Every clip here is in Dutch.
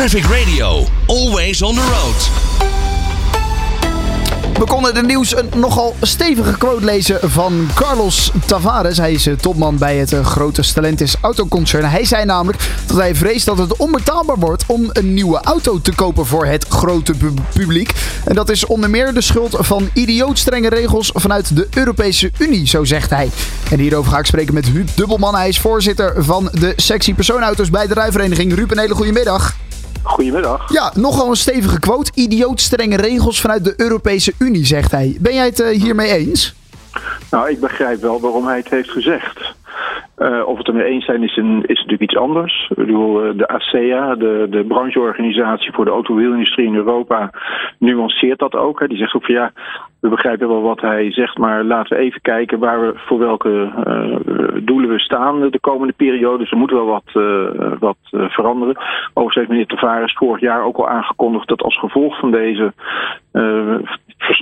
Traffic Radio, always on the road. We konden de nieuws een nogal stevige quote lezen van Carlos Tavares. Hij is eh, topman bij het eh, grote Stellantis autoconcern. Hij zei namelijk dat hij vreest dat het onbetaalbaar wordt om een nieuwe auto te kopen voor het grote pu- publiek. En dat is onder meer de schuld van idioot strenge regels vanuit de Europese Unie, zo zegt hij. En hierover ga ik spreken met Huub Dubbelman. Hij is voorzitter van de sectie persoonauto's bij de rijvereniging. Ruud, een hele goede middag. Goedemiddag. Ja, nogal een stevige quote. Idioot strenge regels vanuit de Europese Unie, zegt hij. Ben jij het eh, hiermee eens? Nou, ik begrijp wel waarom hij het heeft gezegd. Eh, of het ermee eens zijn, is, is natuurlijk iets anders. Ik bedoel, eh, de ASEA, de, de brancheorganisatie voor de automobielindustrie in Europa, nuanceert dat ook. Hè. Die zegt ook van ja, we begrijpen wel wat hij zegt, maar laten we even kijken waar we voor welke eh, doelen we staan de komende periode. Dus er moet wel wat, wat veranderen. Overigens heeft meneer Tavares vorig jaar ook al aangekondigd dat als gevolg van deze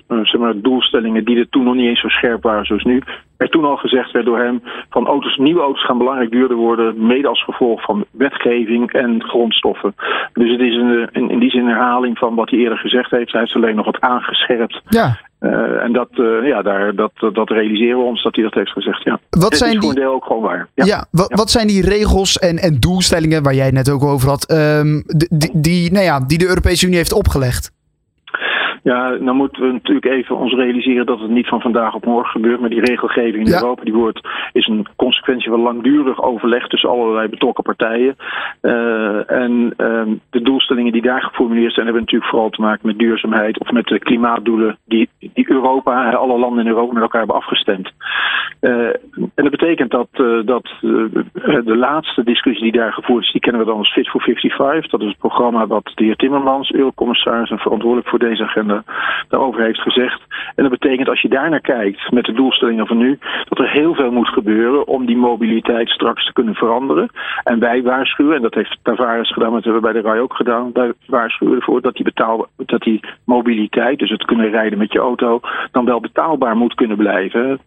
zeg maar, doelstellingen, die er toen nog niet eens zo scherp waren zoals nu, er toen al gezegd werd door hem van auto's, nieuwe auto's gaan belangrijk duurder worden, mede als gevolg van wetgeving en grondstoffen. Dus het is een, in, in die zin een herhaling van wat hij eerder gezegd heeft. Hij heeft alleen nog wat aangescherpt. Ja. Eh, en dat, eh, ja, daar, dat, dat realiseren we ons dat hij dat heeft gezegd. Ja. Wat Het zijn is die- deel ook gewoon waar. Ja, wa- Ja. wat zijn die regels en, en doelstellingen waar jij het net ook over had, ehm, die, die, nou ja, die de Europese Unie heeft opgelegd? Ja, dan moeten we natuurlijk even ons realiseren dat het niet van vandaag op morgen gebeurt. Maar die regelgeving in Ja. Europa die wordt, is een consequentie van langdurig overleg tussen allerlei betrokken partijen. Eh, en ehm, de doelstellingen die daar geformuleerd zijn, hebben natuurlijk vooral te maken met duurzaamheid of met de klimaatdoelen die, die Europa, alle landen in Europa met elkaar hebben afgestemd. Eh, en dat betekent dat, eh, dat eh, de laatste discussie die daar gevoerd is, die kennen we dan als Fit for 55. Dat is het programma wat de heer Timmermans, eurocommissaris en verantwoordelijk voor deze agenda, daarover heeft gezegd. En dat betekent als je daar naar kijkt met de doelstellingen van nu, dat er heel veel moet gebeuren om die mobiliteit straks te kunnen veranderen. En wij waarschuwen, en dat heeft Tavares gedaan, maar dat hebben we bij de RAI ook gedaan, wij waarschuwen ervoor dat die, betaal, dat die mobiliteit, dus het kunnen rijden met je auto, dan wel betaalbaar moet kunnen blijven.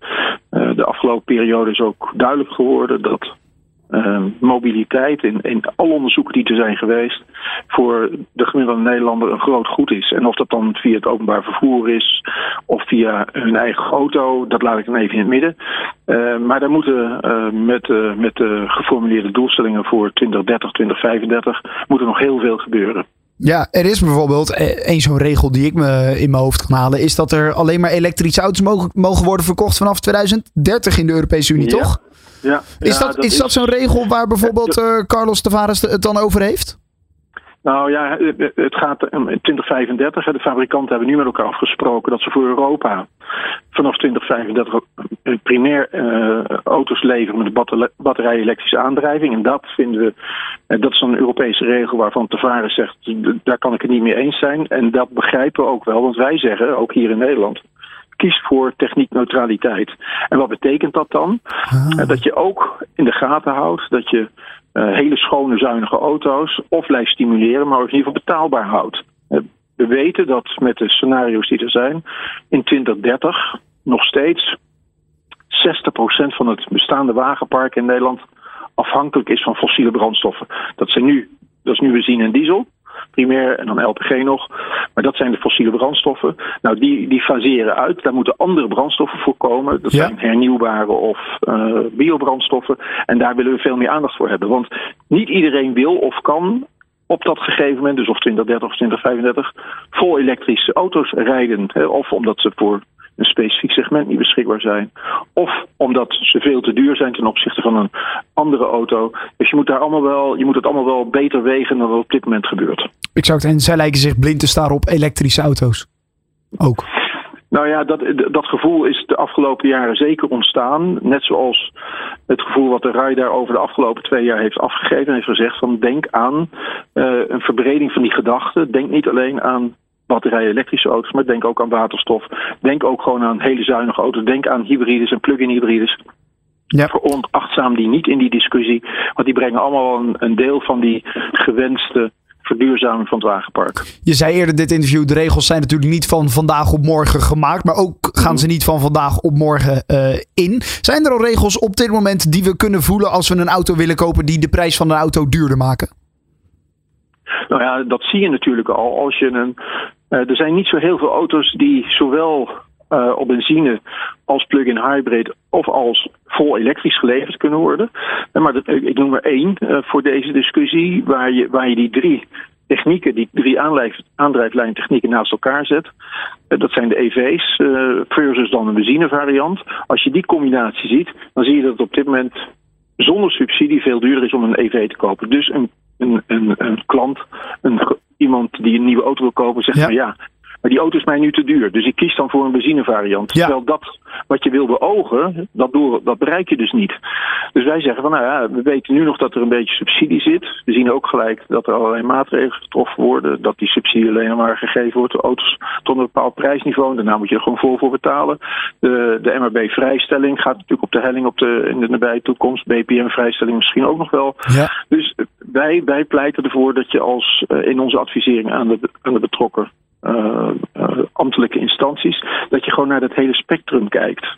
Eh, de afgelopen periode is ook duidelijk geworden dat eh, mobiliteit in, in alle onderzoeken die er zijn geweest voor de gemiddelde Nederlander een groot goed is. En of dat dan via het openbaar vervoer is of via hun eigen auto, dat laat ik dan even in het midden. Eh, maar daar moeten eh, met, eh, met de geformuleerde doelstellingen voor 2030, 2035 moet er nog heel veel gebeuren. Ja, er is bijvoorbeeld eh, één zo'n regel die ik me in mijn hoofd kan halen, is dat er alleen maar elektrische auto's mogen, mogen worden verkocht vanaf 2030 in de Europese Unie, Ja. toch? Ja, Is, ja, dat, is dat zo'n regel waar bijvoorbeeld eh, Carlos Tavares het dan over heeft? Nou ja, het- gaat om 2035. hè. De fabrikanten hebben nu met elkaar afgesproken dat ze voor Europa vanaf 2035 ook, eh, primair eh, auto's leveren met batterij-elektrische aandrijving. En dat vinden we, eh, dat is een Europese regel waarvan Tavares zegt, daar kan ik het niet mee eens zijn. En dat begrijpen we ook wel, want wij zeggen, ook hier in Nederland, kies voor techniekneutraliteit. En wat betekent dat dan? Eh, Dat je ook in de gaten houdt dat je eh, hele schone, zuinige auto's of blijft stimuleren, maar ook in ieder geval betaalbaar houdt. Eh, we weten dat met de scenario's die er zijn, in 2030 nog steeds 60% van het bestaande wagenpark in Nederland afhankelijk is van fossiele brandstoffen. Dat, zijn nu, dat is nu benzine en diesel, primair en dan LPG nog. Maar dat zijn de fossiele brandstoffen. Nou, die, die faseren uit. Daar moeten andere brandstoffen voor komen. Dat Ja. zijn hernieuwbare of eh, biobrandstoffen. En daar willen we veel meer aandacht voor hebben. Want niet iedereen wil of kan op dat gegeven moment, dus of 2030 of 2035, vol elektrische auto's rijden. Hè, of omdat ze voor een specifiek segment niet beschikbaar zijn. Of omdat ze veel te duur zijn ten opzichte van een andere auto. Dus je moet, daar allemaal wel, je moet het allemaal wel beter wegen dan wat op dit moment gebeurt. Ik en zij lijken zich blind te staren op elektrische auto's. Ook. Nou ja, dat, dat gevoel is de afgelopen jaren zeker ontstaan. Net zoals het gevoel wat de RAI daar over de afgelopen twee jaar heeft afgegeven. En heeft gezegd van denk aan eh, een verbreding van die gedachte. Denk niet alleen aan batterij-elektrische auto's, maar denk ook aan waterstof. Denk ook gewoon aan hele zuinige auto's. Denk aan hybrides en plug-in hybrides. Ja. Veronachtzaam die niet in die discussie. Want die brengen allemaal een, een deel van die gewenste verduurzaming van het wagenpark. Je zei eerder in dit interview, de regels zijn natuurlijk niet van vandaag op morgen gemaakt. Maar ook gaan ze niet van vandaag op morgen eh, in. Zijn er al regels op dit moment die we kunnen voelen als we een auto willen kopen die de prijs van een auto duurder maken? Nou ja, dat zie je natuurlijk al. Als je een, uh, er zijn niet zo heel veel auto's die zowel uh, op benzine als plug-in hybrid of als vol elektrisch geleverd kunnen worden. Maar dat, ik noem er één uh, voor deze discussie, waar je, waar je die drie technieken, die drie aandrijflijntechnieken naast elkaar zet. Dat zijn de EV's versus dan een benzinevariant. Als je die combinatie ziet, dan zie je dat het op dit moment zonder subsidie veel duurder is om een EV te kopen. Dus een, een, een, een klant, een, iemand die een nieuwe auto wil kopen, zegt ja. van ja, maar die auto is mij nu te duur. Dus ik kies dan voor een benzinevariant. Ja. Terwijl dat wat je wil beogen, dat, door, dat bereik je dus niet. Dus wij zeggen van nou ja, we weten nu nog dat er een beetje subsidie zit. We zien ook gelijk dat er allerlei maatregelen getroffen worden. Dat die subsidie alleen maar gegeven wordt de auto's tot een bepaald prijsniveau. En daarna moet je er gewoon vol voor betalen. De, de MRB-vrijstelling gaat natuurlijk op de helling op de, in de nabije toekomst. BPM-vrijstelling misschien ook nog wel. Ja. Dus wij, wij pleiten ervoor dat je als uh, in onze advisering aan de, aan de betrokken ambtelijke instanties, dat je gewoon naar dat hele spectrum kijkt.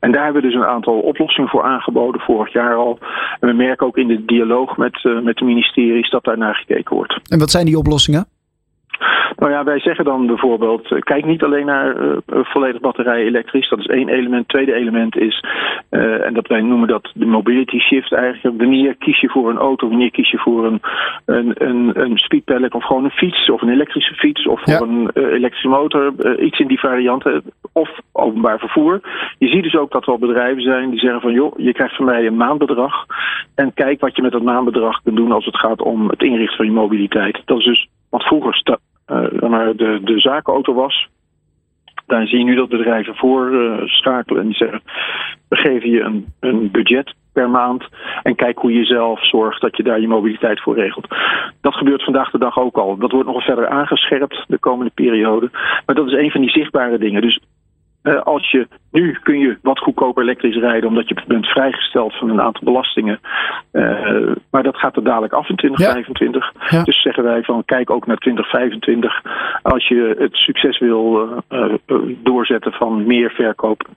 En daar hebben we dus een aantal oplossingen voor aangeboden vorig jaar al. En we merken ook in de dialoog met, uh, met de ministeries dat daar naar gekeken wordt. En wat zijn die oplossingen? Nou ja, wij zeggen dan bijvoorbeeld, kijk niet alleen naar uh, volledig batterij elektrisch. Dat is één element. Tweede element is, uh, en dat wij noemen dat de mobility shift eigenlijk. Wanneer kies je voor een auto, wanneer kies je voor een, een, een, een speedpedelec of gewoon een fiets of een elektrische fiets of ja. voor een uh, elektrische motor. iets in die varianten of openbaar vervoer. Je ziet dus ook dat er al bedrijven zijn die zeggen van joh, je krijgt van mij een maandbedrag. En kijk wat je met dat maandbedrag kunt doen als het gaat om het inrichten van je mobiliteit. Dat is dus wat vroeger maar de, de zakenauto was. Daar zie je nu dat bedrijven voor uh, schakelen en die zeggen: we geven je een, een budget per maand en kijk hoe je zelf zorgt dat je daar je mobiliteit voor regelt. Dat gebeurt vandaag de dag ook al. Dat wordt nog verder aangescherpt de komende periode. Maar dat is een van die zichtbare dingen. Dus uh, als je nu kun je wat goedkoper elektrisch rijden, omdat je bent vrijgesteld van een aantal belastingen. Uh, maar dat gaat er dadelijk af in 2025. Ja. Ja. Dus zeggen wij van kijk ook naar 2025 als je het succes wil uh, doorzetten van meer verkoop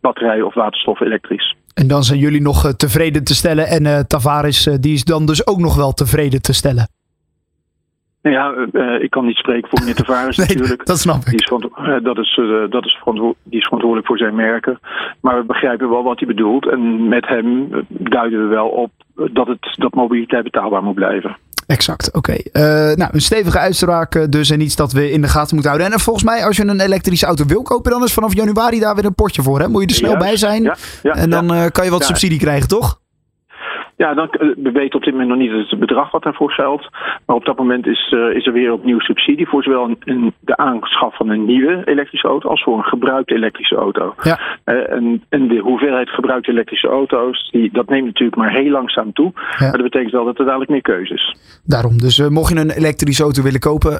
batterij of waterstof elektrisch. En dan zijn jullie nog tevreden te stellen en Tavares die is dan dus ook nog wel tevreden te stellen. Nou ja, uh, ik kan niet spreken voor meneer Tavares nee, natuurlijk. Dat snap ik. Die is, uh, dat is, uh, dat is die is verantwoordelijk voor zijn merken. Maar we begrijpen wel wat hij bedoelt. En met hem duiden we wel op dat, het, dat mobiliteit betaalbaar moet blijven. Exact, oké. Okay. nou, een stevige uitspraak dus en iets dat we in de gaten moeten houden. En volgens mij, als je een elektrische auto wil kopen, dan is vanaf januari daar weer een potje voor. Hè? Moet je er snel bij zijn. Ja, ja, en dan kan je wat subsidie krijgen, toch? Ja, dan, we weten op dit moment nog niet het bedrag wat daarvoor geldt. Maar op dat moment is, uh, is er weer opnieuw subsidie voor zowel een, een, de aanschaf van een nieuwe elektrische auto als voor een gebruikte elektrische auto. Ja. Uh, en, en, de hoeveelheid gebruikte elektrische auto's, die, dat neemt natuurlijk maar heel langzaam toe. Ja. Maar dat betekent wel dat er dadelijk meer keuze is. Daarom, dus uh, mocht je een elektrische auto willen kopen,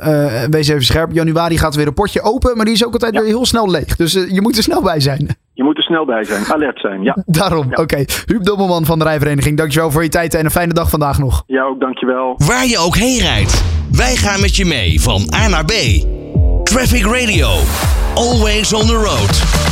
wees even scherp. Januari gaat weer een potje open, maar die is ook altijd ja. weer heel snel leeg. Dus je moet er snel bij zijn. Je moet er snel bij zijn, alert zijn, ja. Daarom, ja. oké. Okay. Huub Dobbelman van de Rijvereniging, dankjewel voor je tijd en een fijne dag vandaag nog. Ja, ook dankjewel. Waar je ook heen rijdt, wij gaan met je mee van A naar B. Traffic Radio, always on the road.